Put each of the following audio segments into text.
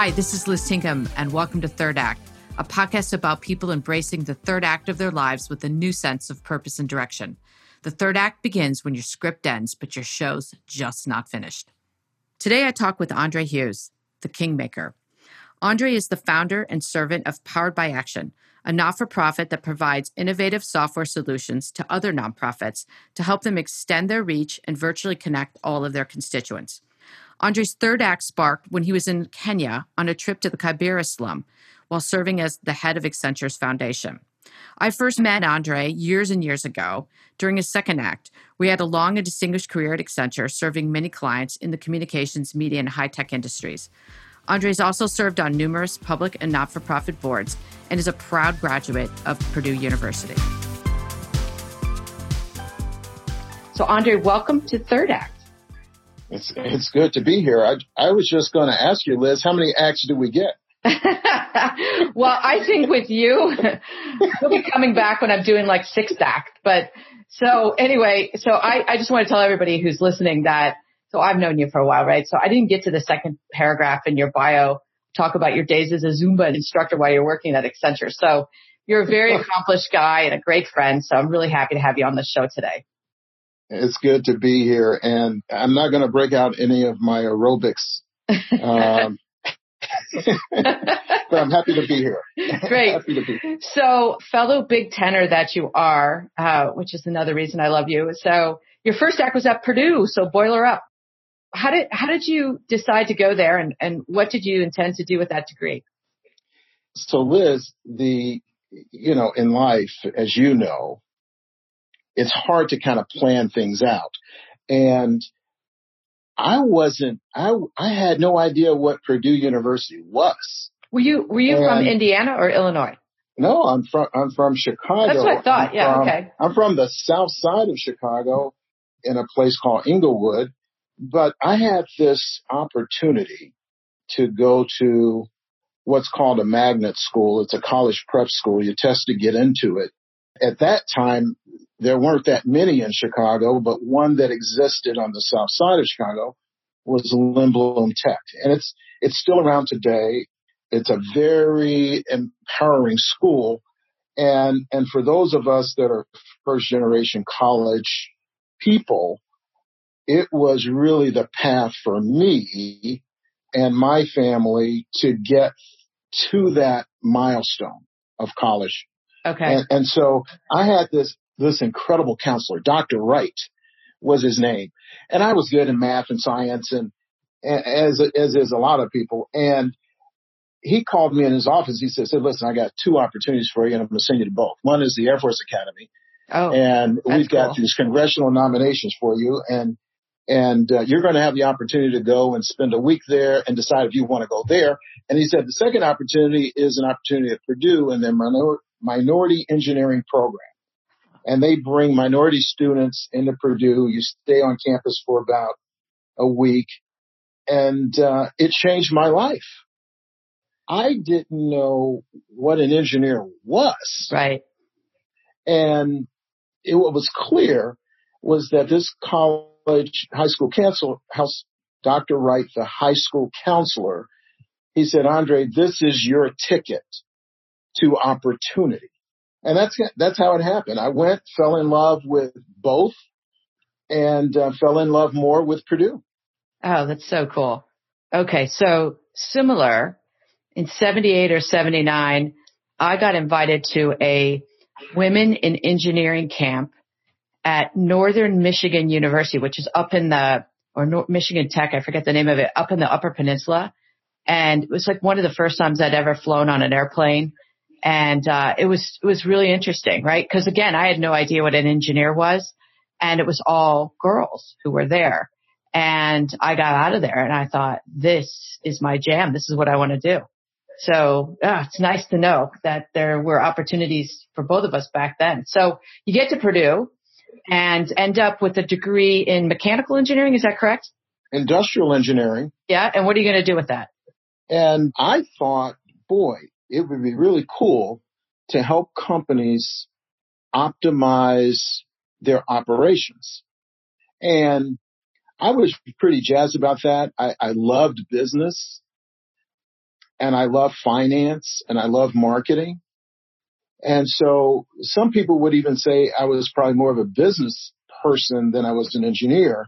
Hi, this is Liz Tinkham, and welcome to Third Act, a podcast about people embracing the third act of their lives with a new sense of purpose and direction. The third act begins when your script ends, but your show's just not finished. Today, I talk with Andre Hughes, the Kingmaker. Andre is the founder and servant of Powered by Action, a not for profit that provides innovative software solutions to other nonprofits to help them extend their reach and virtually connect all of their constituents. Andre's third act sparked when he was in Kenya on a trip to the Kibera slum while serving as the head of Accenture's foundation. I first met Andre years and years ago during his second act. We had a long and distinguished career at Accenture, serving many clients in the communications, media, and high tech industries. Andre has also served on numerous public and not for profit boards and is a proud graduate of Purdue University. So, Andre, welcome to Third Act. It's it's good to be here. I I was just going to ask you, Liz, how many acts do we get? well, I think with you, you'll be coming back when I'm doing like sixth act. But so anyway, so I, I just want to tell everybody who's listening that so I've known you for a while, right? So I didn't get to the second paragraph in your bio talk about your days as a Zumba instructor while you're working at Accenture. So you're a very accomplished guy and a great friend. So I'm really happy to have you on the show today. It's good to be here, and I'm not going to break out any of my aerobics. Um, but I'm happy to be here. Great. Be. So, fellow Big Tenner that you are, uh, which is another reason I love you. So, your first act was at Purdue. So, boiler up. How did how did you decide to go there, and and what did you intend to do with that degree? So, Liz, the you know in life, as you know, it's hard to kind of plan things out. And I wasn't, I, I had no idea what Purdue University was. Were you, were you and from Indiana or Illinois? No, I'm from, I'm from Chicago. That's what I thought. I'm yeah. From, okay. I'm from the south side of Chicago in a place called Englewood, but I had this opportunity to go to what's called a magnet school. It's a college prep school. You test to get into it. At that time, there weren't that many in Chicago, but one that existed on the south side of Chicago was Lindblom Tech. And it's, it's still around today. It's a very empowering school. And, and for those of us that are first generation college people, it was really the path for me and my family to get to that milestone of college. Okay. And, and so I had this this incredible counselor, Dr. Wright was his name. And I was good in math and science and as, as is a lot of people. And he called me in his office. He said, listen, I got two opportunities for you and I'm going to send you to both. One is the Air Force Academy. Oh, and we've got cool. these congressional nominations for you and and uh, you're going to have the opportunity to go and spend a week there and decide if you want to go there. And he said the second opportunity is an opportunity at Purdue in their minor- minority engineering program and they bring minority students into Purdue. You stay on campus for about a week and uh, it changed my life. I didn't know what an engineer was. Right. And it, what was clear was that this college high school counselor, house, Dr. Wright, the high school counselor, he said, Andre, this is your ticket to opportunity. And that's, that's how it happened. I went, fell in love with both and uh, fell in love more with Purdue. Oh, that's so cool. Okay. So similar in 78 or 79, I got invited to a women in engineering camp at Northern Michigan University, which is up in the, or North Michigan Tech, I forget the name of it, up in the Upper Peninsula. And it was like one of the first times I'd ever flown on an airplane and uh, it was it was really interesting, right? Because again, I had no idea what an engineer was, and it was all girls who were there. And I got out of there, and I thought, this is my jam. This is what I want to do. So uh, it's nice to know that there were opportunities for both of us back then. So you get to Purdue and end up with a degree in mechanical engineering. Is that correct? Industrial engineering. Yeah. And what are you going to do with that? And I thought, boy, it would be really cool to help companies optimize their operations. And I was pretty jazzed about that. I, I loved business. and I love finance and I love marketing. And so some people would even say I was probably more of a business person than I was an engineer.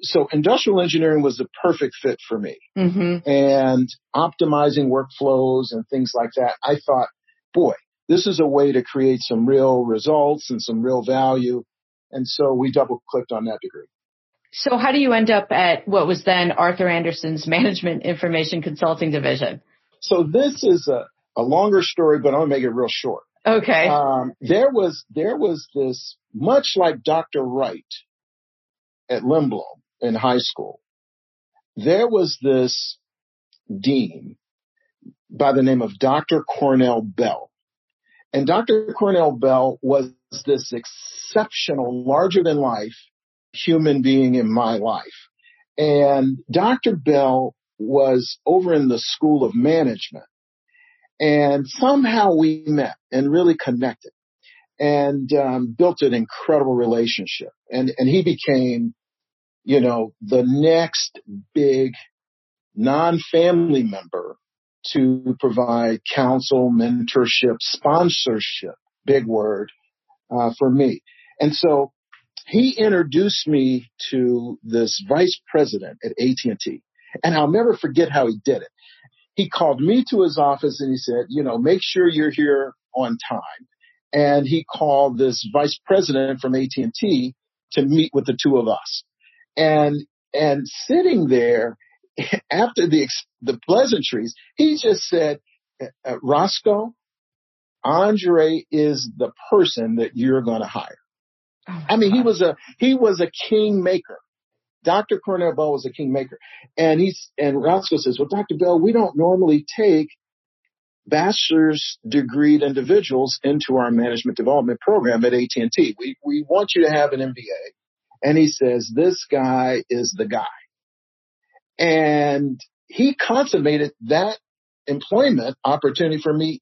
So industrial engineering was the perfect fit for me mm-hmm. and optimizing workflows and things like that. I thought, boy, this is a way to create some real results and some real value. And so we double clicked on that degree. So how do you end up at what was then Arthur Andersen's Management Information Consulting Division? So this is a, a longer story, but I'm gonna make it real short. Okay. Um, there was there was this much like Dr. Wright at Lindblom in high school. There was this dean by the name of Dr. Cornell Bell. And Dr. Cornell Bell was this exceptional, larger than life human being in my life. And Dr. Bell was over in the School of Management. And somehow we met and really connected and um, built an incredible relationship. And, and he became, you know, the next big non-family member to provide counsel, mentorship, sponsorship, big word, uh, for me. And so he introduced me to this vice president at AT&T. And I'll never forget how he did it. He called me to his office and he said, you know, make sure you're here on time. And he called this vice president from AT&T to meet with the two of us. And, and sitting there after the, the pleasantries, he just said, uh, uh Roscoe, Andre is the person that you're going to hire. Oh I mean, God. he was a, he was a king maker. Dr. Cornell Bell was a king maker. And he's, and Roscoe says, well, Dr. Bell, we don't normally take bachelor's degreed individuals into our management development program at AT&T. We, we want you to have an MBA. And he says, this guy is the guy. And he consummated that employment opportunity for me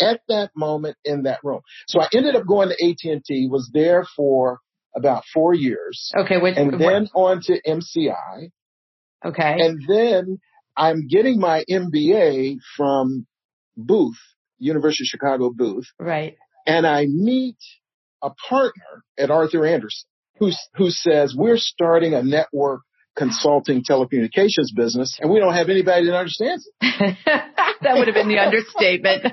at that moment in that room. So I ended up going to AT&T, was there for about four years. Okay. Which, and then what? on to MCI. Okay. And then I'm getting my MBA from Booth, University of Chicago Booth. Right. And I meet a partner at Arthur Andersen who, who says, we're starting a network consulting telecommunications business and we don't have anybody that understands it. that would have been the understatement.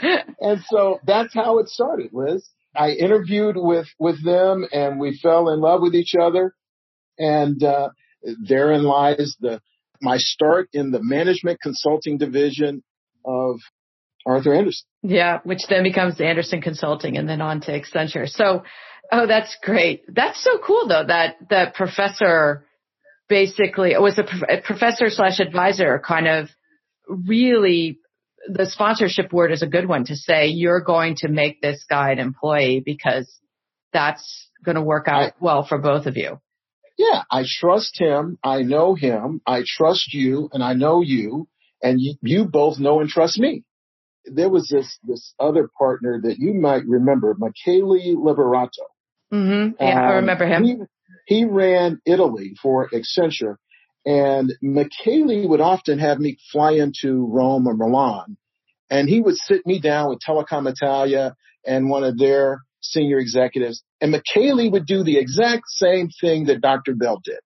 and so that's how it started, Liz. I interviewed with, with them and we fell in love with each other. And, uh, therein lies the, my start in the management consulting division of Arthur Andersen. Yeah, which then becomes Andersen Consulting and then on to Accenture. So, oh, that's great. That's so cool though that that professor basically was a, a professor slash advisor kind of really the sponsorship word is a good one to say you're going to make this guy an employee because that's going to work out I, well for both of you. Yeah, I trust him. I know him. I trust you and I know you and you, you both know and trust me. There was this, this other partner that you might remember, Michele Liberato. Mm-hmm. Yeah, um, I remember him. He, he ran Italy for Accenture and Michele would often have me fly into Rome or Milan and he would sit me down with Telecom Italia and one of their senior executives and Michele would do the exact same thing that Dr. Bell did.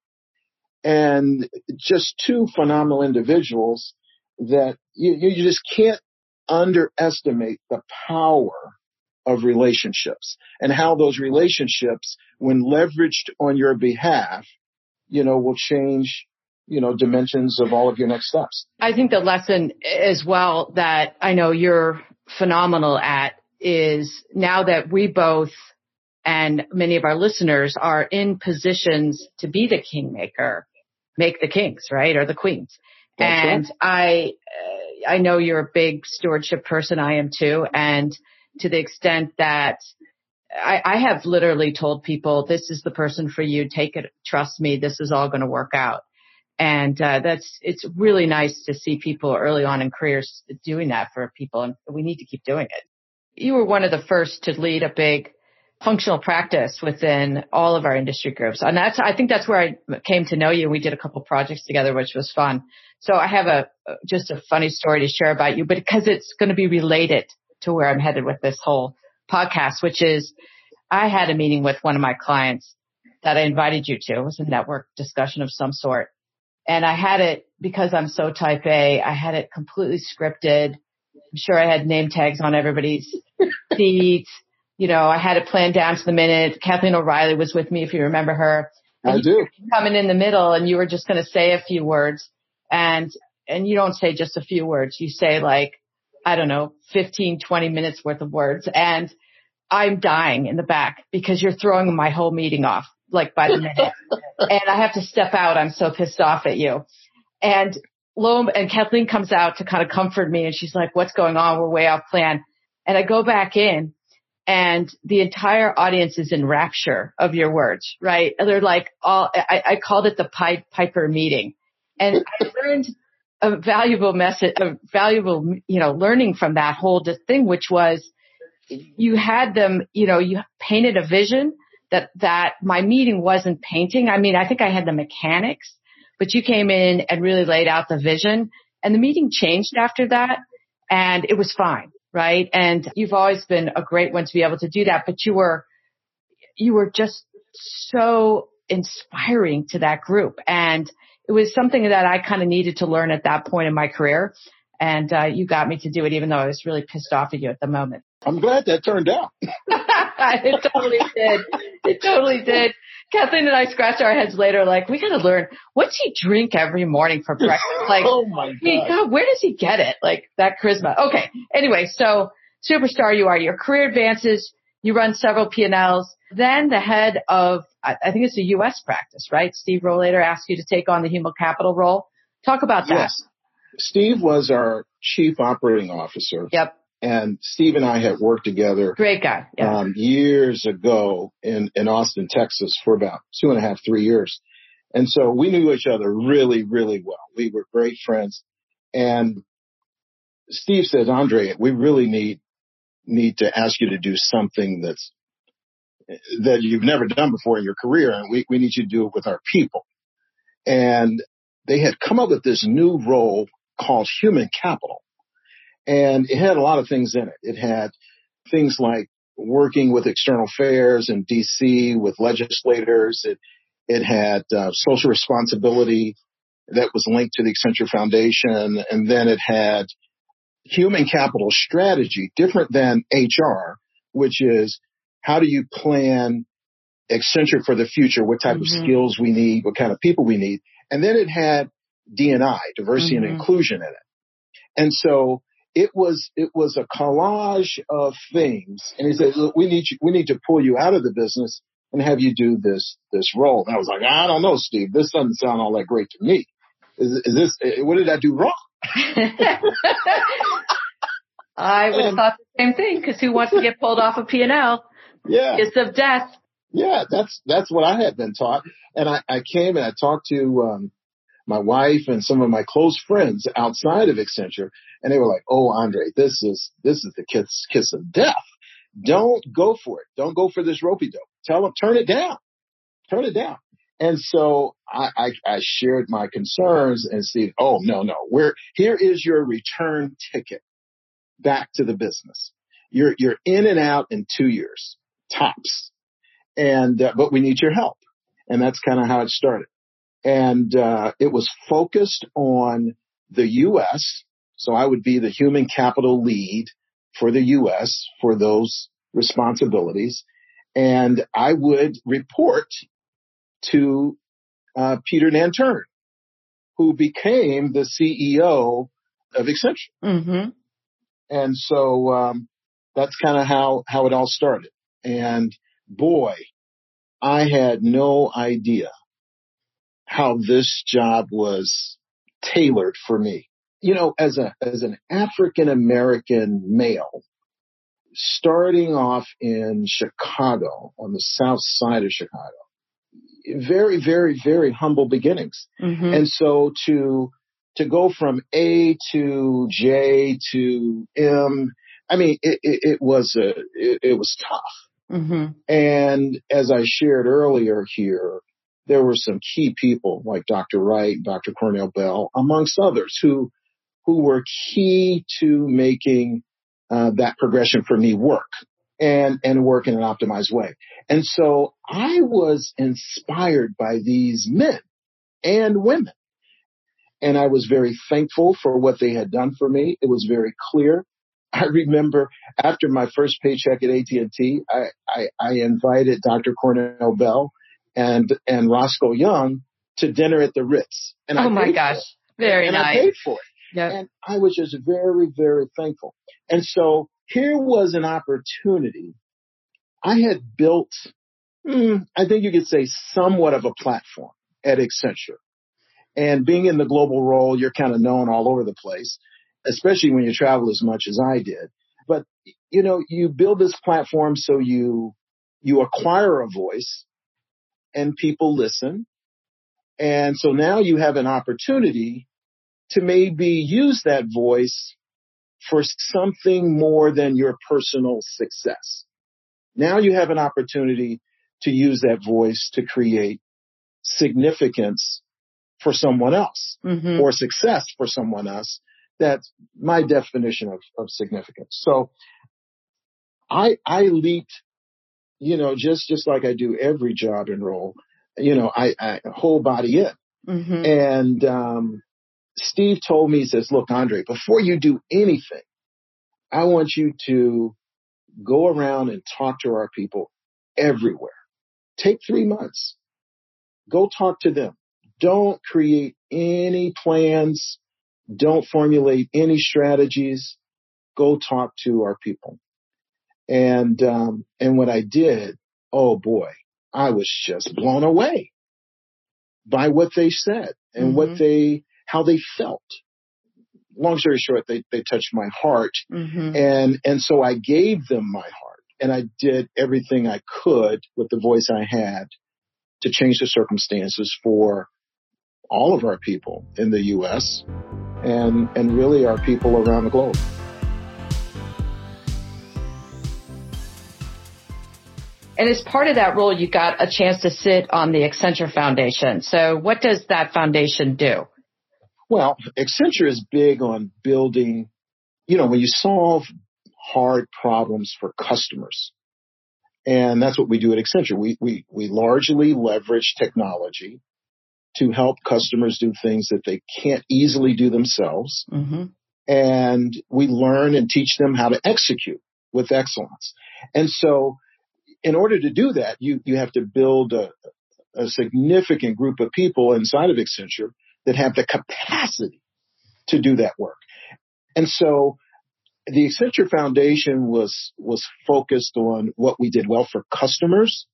And just two phenomenal individuals that you, you just can't underestimate the power of relationships and how those relationships, when leveraged on your behalf, you know, will change you know, dimensions of all of your next steps. I think the lesson as well that I know you're phenomenal at is now that we both and many of our listeners are in positions to be the kingmaker, make the kings, right? Or the queens. That's and right. I, I know you're a big stewardship person. I am too. And to the extent that I, I have literally told people, this is the person for you. Take it. Trust me. This is all going to work out. And uh, that's it's really nice to see people early on in careers doing that for people, and we need to keep doing it. You were one of the first to lead a big functional practice within all of our industry groups. And that's, I think that's where I came to know you. We did a couple projects together, which was fun. So I have a, just a funny story to share about you, but because it's going to be related to where I'm headed with this whole podcast, which is I had a meeting with one of my clients that I invited you to. It was a network discussion of some sort. And I had it because I'm so type A, I had it completely scripted. I'm sure I had name tags on everybody's seats. You know, I had it planned down to the minute. Kathleen O'Reilly was with me, if you remember her. And I do. Coming in the middle and you were just going to say a few words and, and you don't say just a few words. You say like, I don't know, 15, 20 minutes worth of words. And I'm dying in the back because you're throwing my whole meeting off like by the minute. and I have to step out. I'm so pissed off at you. And lo and Kathleen comes out to kind of comfort me and she's like, what's going on? We're way off plan. And I go back in and the entire audience is in rapture of your words, right? They're like all, I, I called it the Pied Piper meeting and I learned a valuable message, a valuable, you know, learning from that whole thing, which was you had them, you know, you painted a vision that, that my meeting wasn't painting. I mean, I think I had the mechanics, but you came in and really laid out the vision and the meeting changed after that and it was fine right? And you've always been a great one to be able to do that, but you were, you were just so inspiring to that group. And it was something that I kind of needed to learn at that point in my career. And uh, you got me to do it, even though I was really pissed off at you at the moment. I'm glad that turned out. it totally did. It totally did. Kathleen and I scratched our heads later, like, we gotta learn, what's he drink every morning for breakfast? Like, oh my God. Mean, God, where does he get it? Like, that charisma. Okay. Anyway, so superstar you are. Your career advances. You run several P&Ls. Then the head of, I think it's a U.S. practice, right? Steve Rohleder asked you to take on the human capital role. Talk about that. Yes. Steve was our chief operating officer. Yep. And Steve and I had worked together. Great guy. Yeah. Um, years ago in, in Austin, Texas for about two and a half, three years. And so we knew each other really, really well. We were great friends. And Steve says, Andre, we really need, need to ask you to do something that's, that you've never done before in your career. And we, we need you to do it with our people. And they had come up with this new role called human capital. And it had a lot of things in it. It had things like working with external affairs in DC with legislators. It, it had uh, social responsibility that was linked to the Accenture Foundation. And then it had human capital strategy, different than HR, which is how do you plan Accenture for the future? What type mm-hmm. of skills we need? What kind of people we need? And then it had D&I, diversity mm-hmm. and inclusion in it. And so it was it was a collage of things. And he said, "Look, we need you, we need to pull you out of the business and have you do this this role." And I was like, "I don't know, Steve. This doesn't sound all that great to me. Is, is this eh, what did I do wrong?" I would have thought the same thing because who wants to get pulled off a P&L? Yeah, it's of death. Yeah, that's that's what I had been taught. And I, I came and I talked to um, my wife and some of my close friends outside of Accenture, and they were like, "Oh, Andre, this is this is the kiss kiss of death. Don't go for it. Don't go for this ropey dope. Tell them turn it down, turn it down." And so I, I, I shared my concerns and said, "Oh no, no, we're here is your return ticket back to the business. You're you're in and out in two years tops, and uh, but we need your help." And that's kind of how it started and uh, it was focused on the U.S. So I would be the human capital lead for the U.S. for those responsibilities, and I would report to uh, Peter Nanterme, who became the CEO of Accenture. Mm-hmm. And so um, that's kind of how how it all started. And boy, I had no idea how this job was tailored for me. You know, as a, as an African American male, starting off in Chicago, on the south side of Chicago, very, very, very humble beginnings. Mm-hmm. And so to, to go from A to J to M, I mean, it, it, it was a, it, it was tough. Mm-hmm. And as I shared earlier here, there were some key people like Dr. Wright, Dr. Cornell Bell, amongst others who, who were key to making uh, that progression for me work and, and work in an optimized way. And so I was inspired by these men and women. And I was very thankful for what they had done for me. It was very clear. I remember after my first paycheck at AT&T, I, I, I invited Dr. Cornell Bell and, and Roscoe Young to dinner at the Ritz. And oh I my gosh. Very and nice. I paid for it. Yep. And I was just very, very thankful. And so here was an opportunity. I had built, mm, I think you could say somewhat of a platform at Accenture. And being in the global role, you're kind of known all over the place, especially when you travel as much as I did. But, you know, you build this platform so you, you acquire a voice and people listen. And so now you have an opportunity to maybe use that voice for something more than your personal success. Now you have an opportunity to use that voice to create significance for someone else mm-hmm. or success for someone else. That's my definition of, of significance. So I, I leaped, you know, just, just like I do every job and role, you know, I, I whole body in. Mm-hmm. And, um, Steve told me, he says, look, Andre, before you do anything, I want you to go around and talk to our people everywhere. Take three months. Go talk to them. Don't create any plans. Don't formulate any strategies. Go talk to our people. And, um, and what I did, oh boy, I was just blown away by what they said and mm-hmm. what they, how they felt. Long story short, they, they touched my heart mm-hmm. and, and so I gave them my heart and I did everything I could with the voice I had to change the circumstances for all of our people in the U.S. and, and really our people around the globe. And as part of that role, you got a chance to sit on the Accenture Foundation. So what does that foundation do? Well, Accenture is big on building, you know, when you solve hard problems for customers. And that's what we do at Accenture. We, we, we largely leverage technology to help customers do things that they can't easily do themselves. Mm-hmm. And we learn and teach them how to execute with excellence. And so in order to do that, you, you have to build a, a significant group of people inside of Accenture that have the capacity to do that work. And so the Accenture Foundation was, was focused on what we did well for customers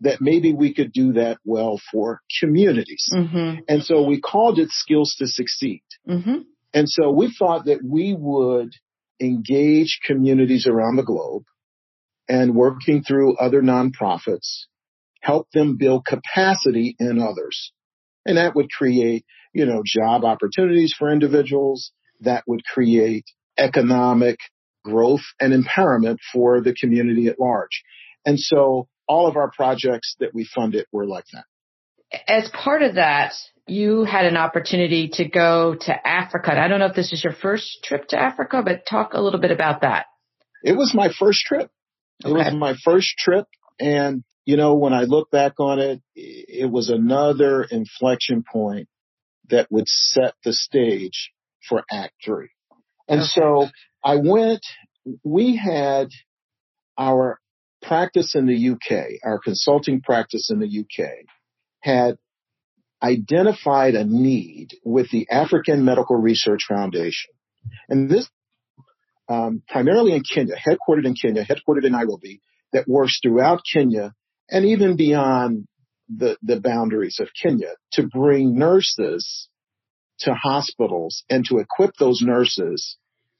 that maybe we could do that well for communities. Mm-hmm. And so we called it Skills to Succeed. Mm-hmm. And so we thought that we would engage communities around the globe and working through other nonprofits, help them build capacity in others. And that would create, you know, job opportunities for individuals. That would create economic growth and empowerment for the community at large. And so all of our projects that we funded were like that. As part of that, you had an opportunity to go to Africa. I don't know if this is your first trip to Africa, but talk a little bit about that. It was my first trip. Okay. It was my first trip. And, you know, when I look back on it, it was another inflection point that would set the stage for act three. And okay. so I went, we had our practice in the UK, our consulting practice in the UK, had identified a need with the African Medical Research Foundation. And this, um, primarily in Kenya, headquartered in Kenya, headquartered in Nairobi, that works throughout Kenya and even beyond the, the boundaries of Kenya to bring nurses to hospitals and to equip those nurses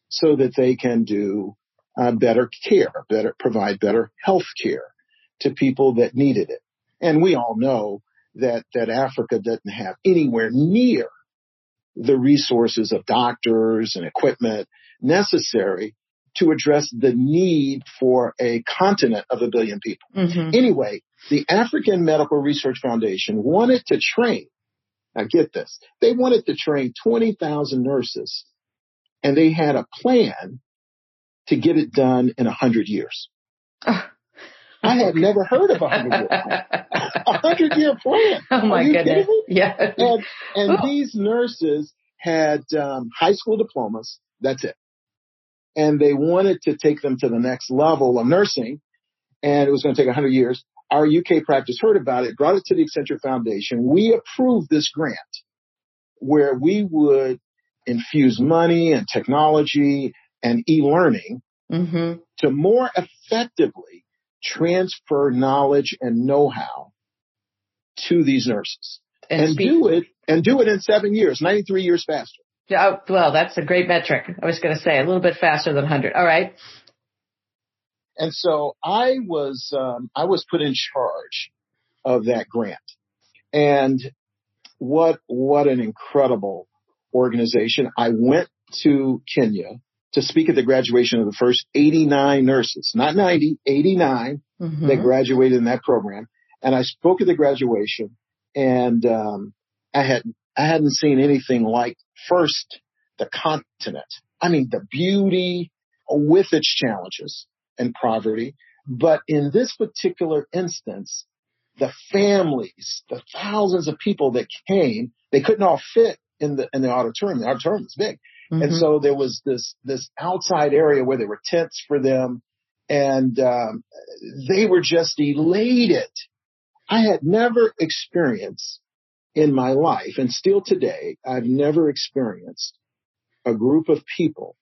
so that they can do uh, better care, better provide better health care to people that needed it. And we all know that that Africa doesn't have anywhere near the resources of doctors and equipment necessary to address the need for a continent of a billion people. Mm-hmm. Anyway, the African Medical Research Foundation wanted to train, now get this, they wanted to train 20,000 nurses and they had a plan to get it done in 100 years. I had never heard of a hundred year plan. A hundred year plan. Oh my goodness. Yeah. And, and these nurses had um, high school diplomas. That's it. And they wanted to take them to the next level of nursing, and it was going to take a hundred years. Our UK practice heard about it, brought it to the Accenture Foundation. We approved this grant where we would infuse money and technology and e-learning mm-hmm. to more effectively transfer knowledge and know-how to these nurses and, and do it and do it in seven years, 93 years faster. Yeah, oh, well, that's a great metric. I was going to say a little bit faster than 100. All right. And so I was um, I was put in charge of that grant, and what what an incredible organization! I went to Kenya to speak at the graduation of the first 89 nurses, not 90, 89 mm-hmm. that graduated in that program. And I spoke at the graduation and, um, I had, I hadn't seen anything like first the continent. I mean, the beauty with its challenges and poverty. But in this particular instance, the families, the thousands of people that came, they couldn't all fit in the, in the auditorium. The auditorium was big. Mm-hmm. And so there was this, this outside area where there were tents for them and, um, they were just elated. I had never experienced in my life and still today, I've never experienced a group of people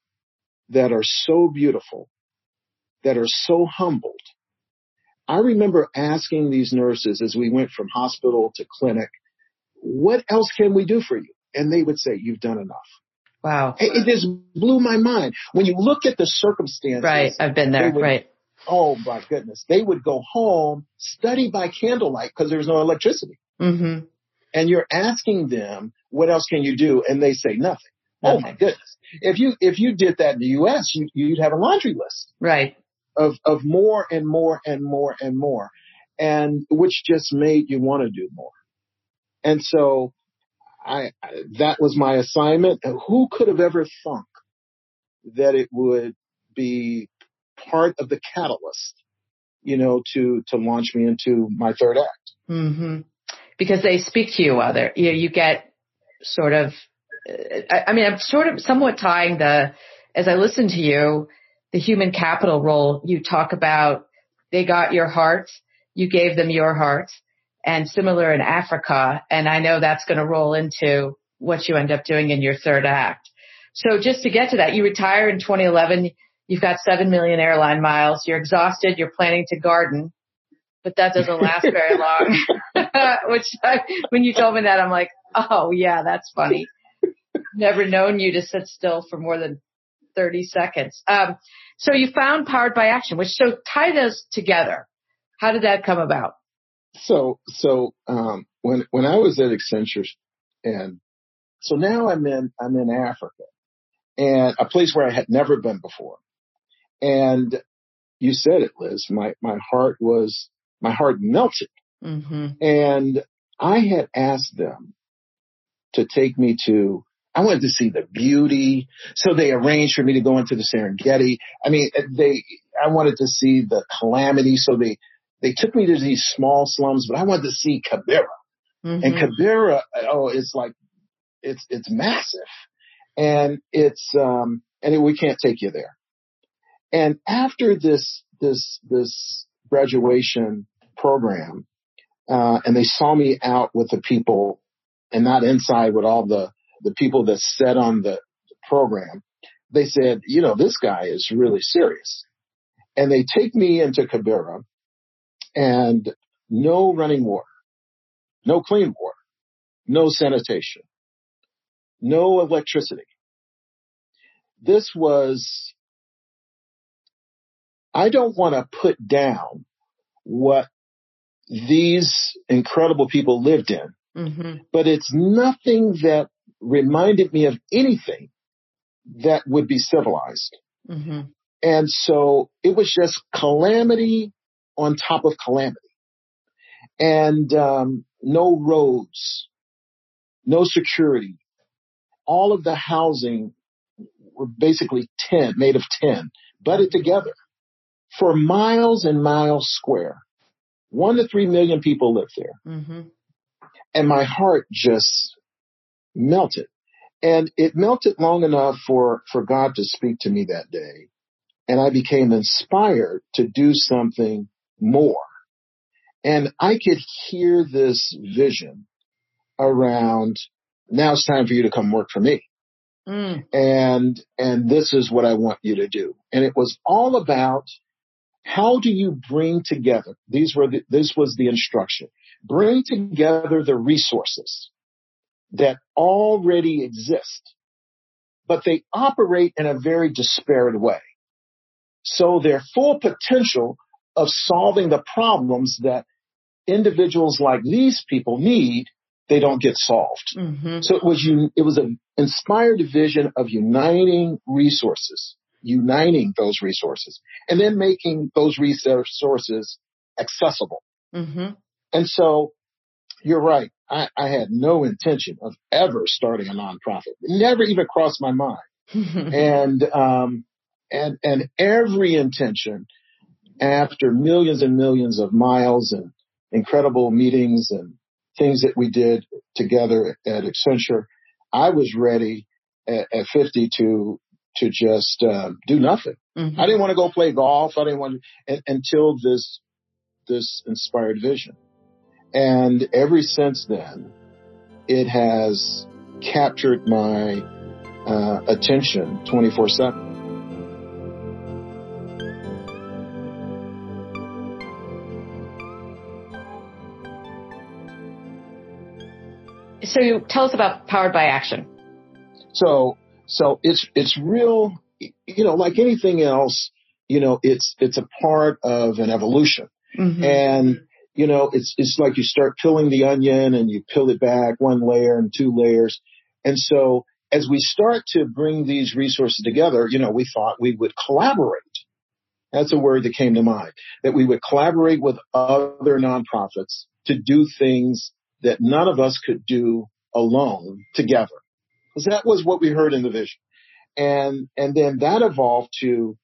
that are so beautiful, that are so humbled. I remember asking these nurses as we went from hospital to clinic, what else can we do for you? And they would say, you've done enough. Wow. It, it just blew my mind. When you look at the circumstances. Right. I've been there. Would, right. Oh my goodness. They would go home, study by candlelight because there was no electricity. Mm-hmm. And you're asking them, what else can you do? And they say nothing. nothing. Oh my goodness. If you, if you did that in the U.S., you, you'd have a laundry list. Right. Of, of more and more and more and more. And which just made you want to do more. And so I, that was my assignment. Who could have ever thunk that it would be part of the catalyst, you know, to, to launch me into my third act? Mm-hmm. Because they speak to you other, you know, you get sort of, I, I mean, I'm sort of somewhat tying the, as I listen to you, the human capital role you talk about, they got your heart, you gave them your heart and similar in Africa. And I know that's going to roll into what you end up doing in your third act. So just to get to that, you retire in 2011. You've got 7 million airline miles. You're exhausted. You're planning to garden, but that doesn't last very long. Which I, when you told me that, I'm like, oh yeah, that's funny. Never known you to sit still for more than 30 seconds. Um, so you found Powered by Action, which so tie those together. How did that come about? So, so, um, when, when I was at Accenture and so now I'm in, I'm in Africa and a place where I had never been before. And you said it, Liz, my, my heart was, my heart melted. Mm-hmm. And I had asked them to take me to, I wanted to see the beauty. So they arranged for me to go into the Serengeti. I mean, they, I wanted to see the calamity. So they, they took me to these small slums, but I wanted to see Kibera. Mm-hmm. And Kibera, oh, it's like, it's, it's massive. And it's, um, and it, we can't take you there. And after this, this, this graduation program, uh, and they saw me out with the people and not inside with all the, the people that sat on the program. They said, you know, this guy is really serious. And they take me into Kibera and no running water, no clean water, no sanitation, no electricity. This was, I don't want to put down what these incredible people lived in, mm-hmm. but it's nothing that reminded me of anything that would be civilized. Mm-hmm. And so it was just calamity on top of calamity. And um, no roads, no security. All of the housing were basically tin, made of tin, butted together for miles and miles square. One to three million people lived there. Mm-hmm. And my heart just melted. And it melted long enough for, for God to speak to me that day. And I became inspired to do something more. And I could hear this vision around now it's time for you to come work for me. Mm. And, and this is what I want you to do. And it was all about how do you bring together? These were the, this was the instruction. Bring together the resources that already exist, but they operate in a very disparate way. So their full potential of solving the problems that individuals like these people need, they don't get solved. Mm-hmm. So it was, it was an inspired vision of uniting resources, uniting those resources and then making those resources accessible. Mm-hmm. And so you're right. I, I, had no intention of ever starting a nonprofit. It never even crossed my mind. and, um, and, and every intention after millions and millions of miles and incredible meetings and things that we did together at Accenture, I was ready at, at 50 to, to just, uh, do nothing. Mm-hmm. I didn't want to go play golf. I didn't want to, until this, this inspired vision. And ever since then, it has captured my uh, attention 24 7. So you tell us about Powered by Action. So, so it's, it's real, you know, like anything else, you know, it's, it's a part of an evolution. Mm-hmm. And, you know, it's, it's like you start peeling the onion and you peel it back one layer and two layers. And so as we start to bring these resources together, you know, we thought we would collaborate. That's a word that came to mind, that we would collaborate with other nonprofits to do things that none of us could do alone together. Because that was what we heard in the vision. And, and then that evolved to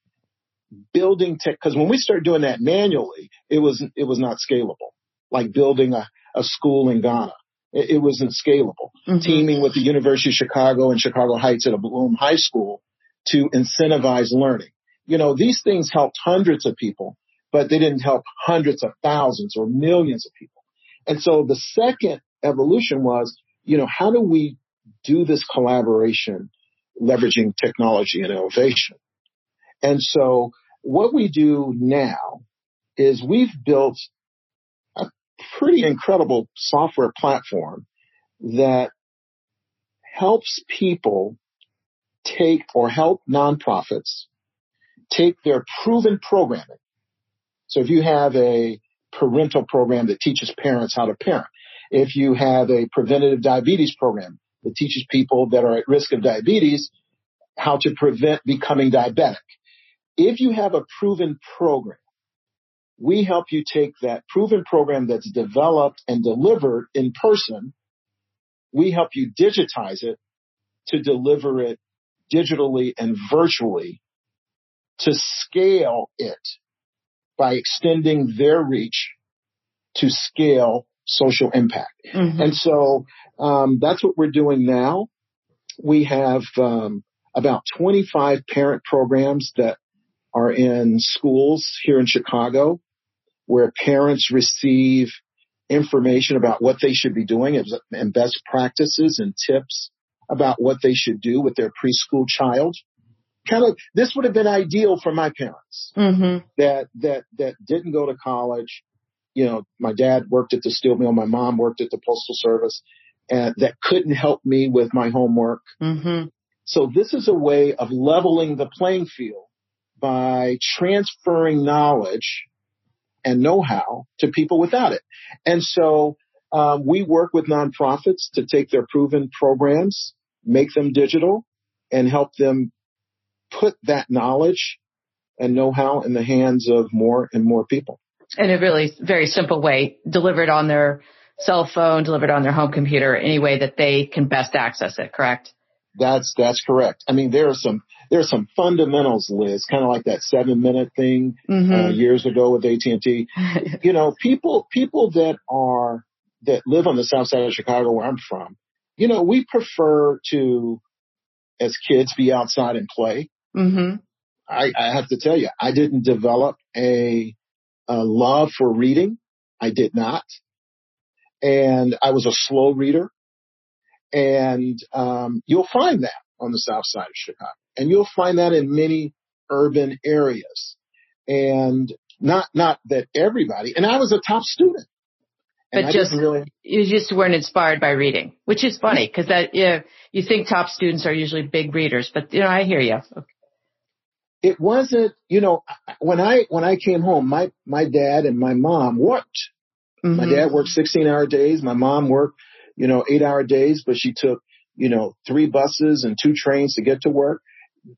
building tech, cause when we started doing that manually, it was, it was not scalable. Like building a, a school in Ghana. It, it wasn't scalable. Mm-hmm. Teaming with the University of Chicago and Chicago Heights at a Bloom High School to incentivize learning. You know, these things helped hundreds of people, but they didn't help hundreds of thousands or millions of people. And so the second evolution was, you know, how do we do this collaboration leveraging technology and innovation? And so what we do now is we've built a pretty incredible software platform that helps people take or help nonprofits take their proven programming. So if you have a parental program that teaches parents how to parent, if you have a preventative diabetes program that teaches people that are at risk of diabetes how to prevent becoming diabetic, if you have a proven program, we help you take that proven program that's developed and delivered in person. We help you digitize it to deliver it digitally and virtually to scale it by extending their reach to scale social impact. Mm-hmm. And so um, that's what we're doing now. We have um, about 25 parent programs that are in schools here in Chicago where parents receive information about what they should be doing and best practices and tips about what they should do with their preschool child. Kind of, this would have been ideal for my parents mm-hmm. that, that, that didn't go to college. You know, my dad worked at the steel mill. My mom worked at the postal service and that couldn't help me with my homework. Mm-hmm. So this is a way of leveling the playing field by transferring knowledge and know-how to people without it. And so um, we work with nonprofits to take their proven programs, make them digital, and help them put that knowledge and know-how in the hands of more and more people. In a really very simple way, delivered on their cell phone, delivered on their home computer, any way that they can best access it, correct? That's, that's correct. I mean, there are some, there are some fundamentals, Liz, kind of like that seven minute thing mm-hmm. uh, years ago with AT&T. you know, people, people that are, that live on the south side of Chicago where I'm from, you know, we prefer to, as kids, be outside and play. Mm-hmm. I, I have to tell you, I didn't develop a, a love for reading. I did not. And I was a slow reader. And um, you'll find that on the south side of Chicago. And you'll find that in many urban areas. And not, not that everybody, and I was a top student. But just, really, you just weren't inspired by reading, which is funny because that, you, know, you think top students are usually big readers, but you know, I hear you. Okay it wasn't, you know, when I, when I came home, my, my dad and my mom worked. Mm-hmm. My dad worked 16 hour days. My mom worked, you know, eight hour days, but she took, you know, three buses and two trains to get to work.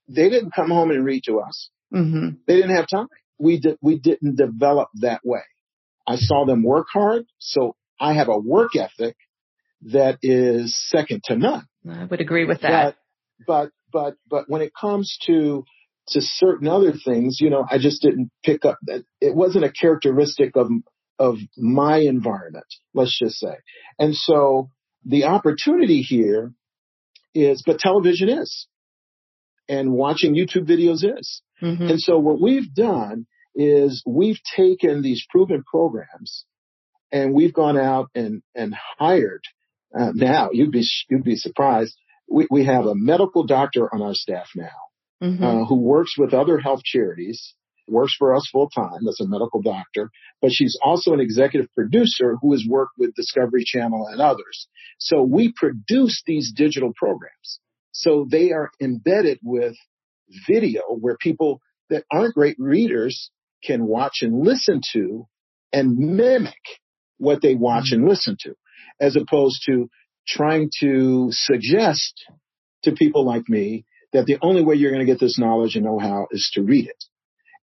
They didn't come home and read to us. Mm-hmm. They didn't have time. We did, we didn't develop that way. I saw them work hard. So I have a work ethic that is second to none. I would agree with that. But, but, but, but when it comes to to certain other things, you know, I just didn't pick up that it wasn't a characteristic of, of my environment, let's just say. And so the opportunity here is, but television is and watching YouTube videos is. Mm-hmm. And so what we've done is we've taken these proven programs and we've gone out and, and hired uh, now you'd be, you'd be surprised. We, we have a medical doctor on our staff now mm-hmm. uh, who works with other health charities, works for us full time as a medical doctor, but she's also an executive producer who has worked with Discovery Channel and others. So we produce these digital programs. So they are embedded with video where people that aren't great readers can watch and listen to and mimic what they watch mm-hmm. and listen to, as opposed to trying to suggest to people like me that the only way you're going to get this knowledge and know-how is to read it.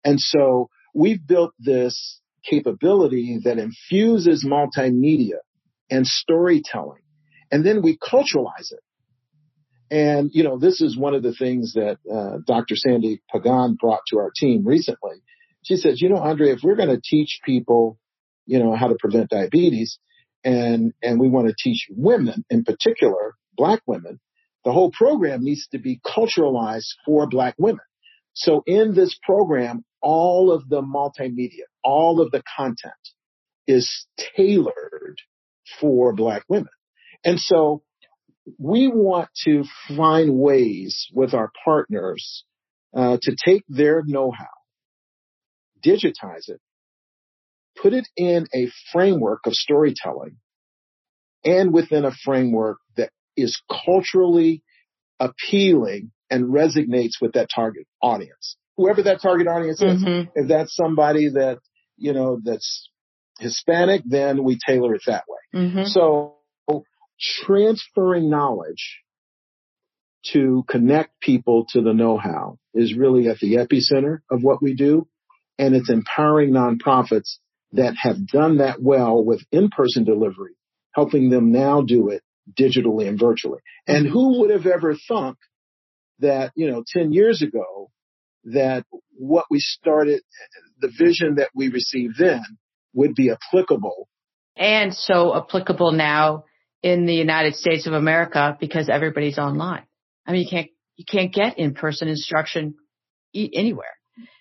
And so we've built this capability that infuses multimedia and storytelling. And then we culturalize it. And, you know, this is one of the things that uh, Dr. Sandy Pagan brought to our team recently. She says, you know, Andre, if we're going to teach people, you know, how to prevent diabetes and, and we want to teach women in particular, black women, the whole program needs to be culturalized for black women. So in this program, all of the multimedia, all of the content is tailored for black women. And so we want to find ways with our partners uh, to take their know-how, digitize it, put it in a framework of storytelling and within a framework that is culturally appealing and resonates with that target audience. Whoever that target audience is, mm-hmm. if that's somebody that, you know, that's Hispanic, then we tailor it that way. Mm-hmm. So transferring knowledge to connect people to the know-how is really at the epicenter of what we do. And it's empowering nonprofits that have done that well with in-person delivery, helping them now do it digitally and virtually. And who would have ever thunk that, you know, 10 years ago that what we started, the vision that we received then would be applicable. And so applicable now in the United States of America because everybody's online. I mean, you can't, you can't get in-person instruction anywhere.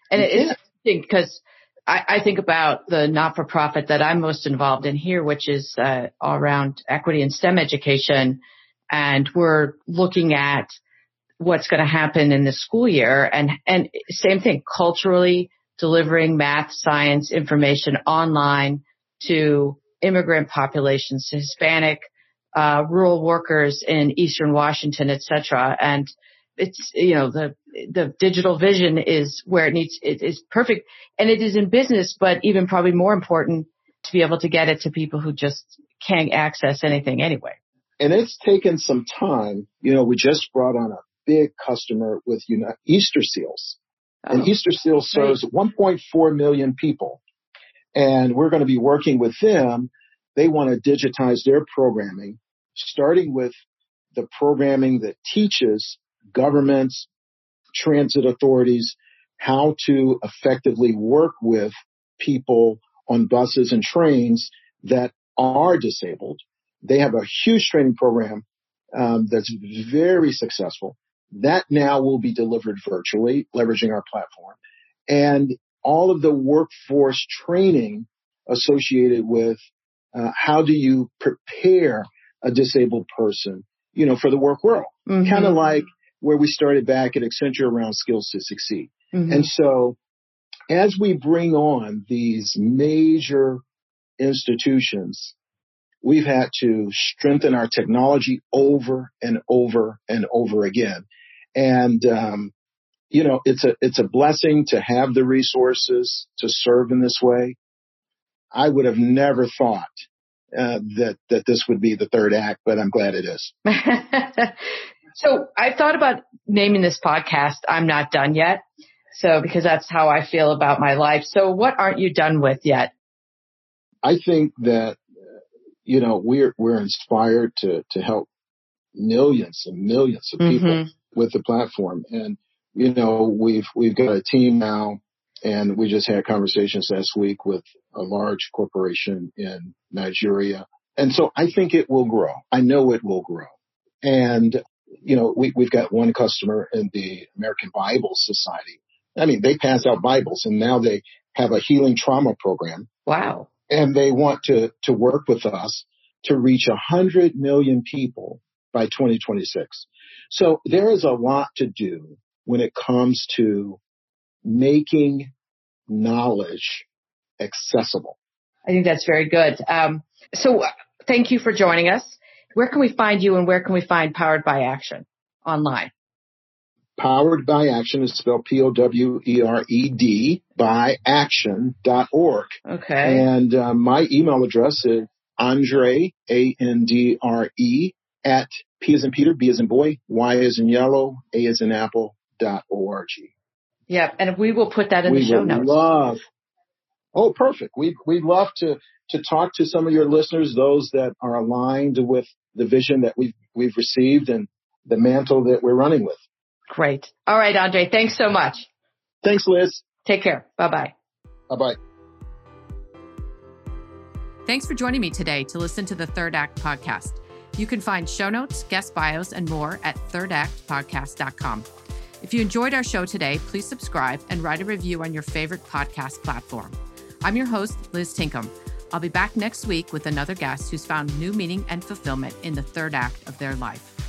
And it's interesting because I, I, think about the not-for-profit that I'm most involved in here, which is uh, all around equity and STEM education, and we're looking at what's going to happen in the school year, and and same thing, culturally delivering math, science information online to immigrant populations, to Hispanic, uh, rural workers in Eastern Washington, et cetera, and it's you know the the digital vision is where it needs it is perfect and it is in business but even probably more important to be able to get it to people who just can't access anything anyway and it's taken some time you know we just brought on a big customer with easter seals Oh. And Easter Seals serves right. 1.4 million people. And we're going to be working with them. They want to digitize their programming, starting with the programming that teaches governments, transit authorities, how to effectively work with people on buses and trains that are disabled. They have a huge training program um, that's very successful. That now will be delivered virtually, leveraging our platform. And all of the workforce training associated with uh, how do you prepare a disabled person, you know, for the work world. Mm-hmm. Kind of like where we started back at Accenture around skills to succeed. Mm-hmm. And so as we bring on these major institutions, we've had to strengthen our technology over and over and over again. And, um, you know, it's a, it's a blessing to have the resources to serve in this way. I would have never thought uh, that that this would be the third act, but I'm glad it is. so I thought about naming this podcast "I'm Not Done Yet," so because that's how I feel about my life. So what aren't you done with yet? I think that you know we're we're inspired to to help millions and millions of people mm-hmm. with the platform, and you know we've we've got a team now and we just had conversations last week with a large corporation in Nigeria. And so I think it will grow. I know it will grow. And, you know, we, we've got one customer in the American Bible Society. I mean, they pass out Bibles and now they have a healing trauma program. Wow. And they want to, to work with us to reach a hundred million people by 2026. So there is a lot to do when it comes to making knowledge accessible. I think that's very good. Um, so thank you for joining us. Where can we find you and where can we find Powered by Action online? Powered by Action is spelled P-O-W-E-R-E-D by action.org. Okay. And uh, my email address is Andre, A-N-D-R-E, at P as in Peter, B as in boy, Y as in yellow, A as in apple, dot O-R-G. Yeah, and we will put that in we the show notes. Love. Oh, perfect. We we'd love to to talk to some of your listeners, those that are aligned with the vision that we've we've received and the mantle that we're running with. Great. All right, Andre. Thanks so much. Thanks, Liz. Take care. Bye bye. Bye bye. Thanks for joining me today to listen to the Third Act podcast. You can find show notes, guest bios, and more at thirdactpodcast.com. If you enjoyed our show today, please subscribe and write a review on your favorite podcast platform. I'm your host, Liz Tinkham. I'll be back next week with another guest who's found new meaning and fulfillment in the third act of their life.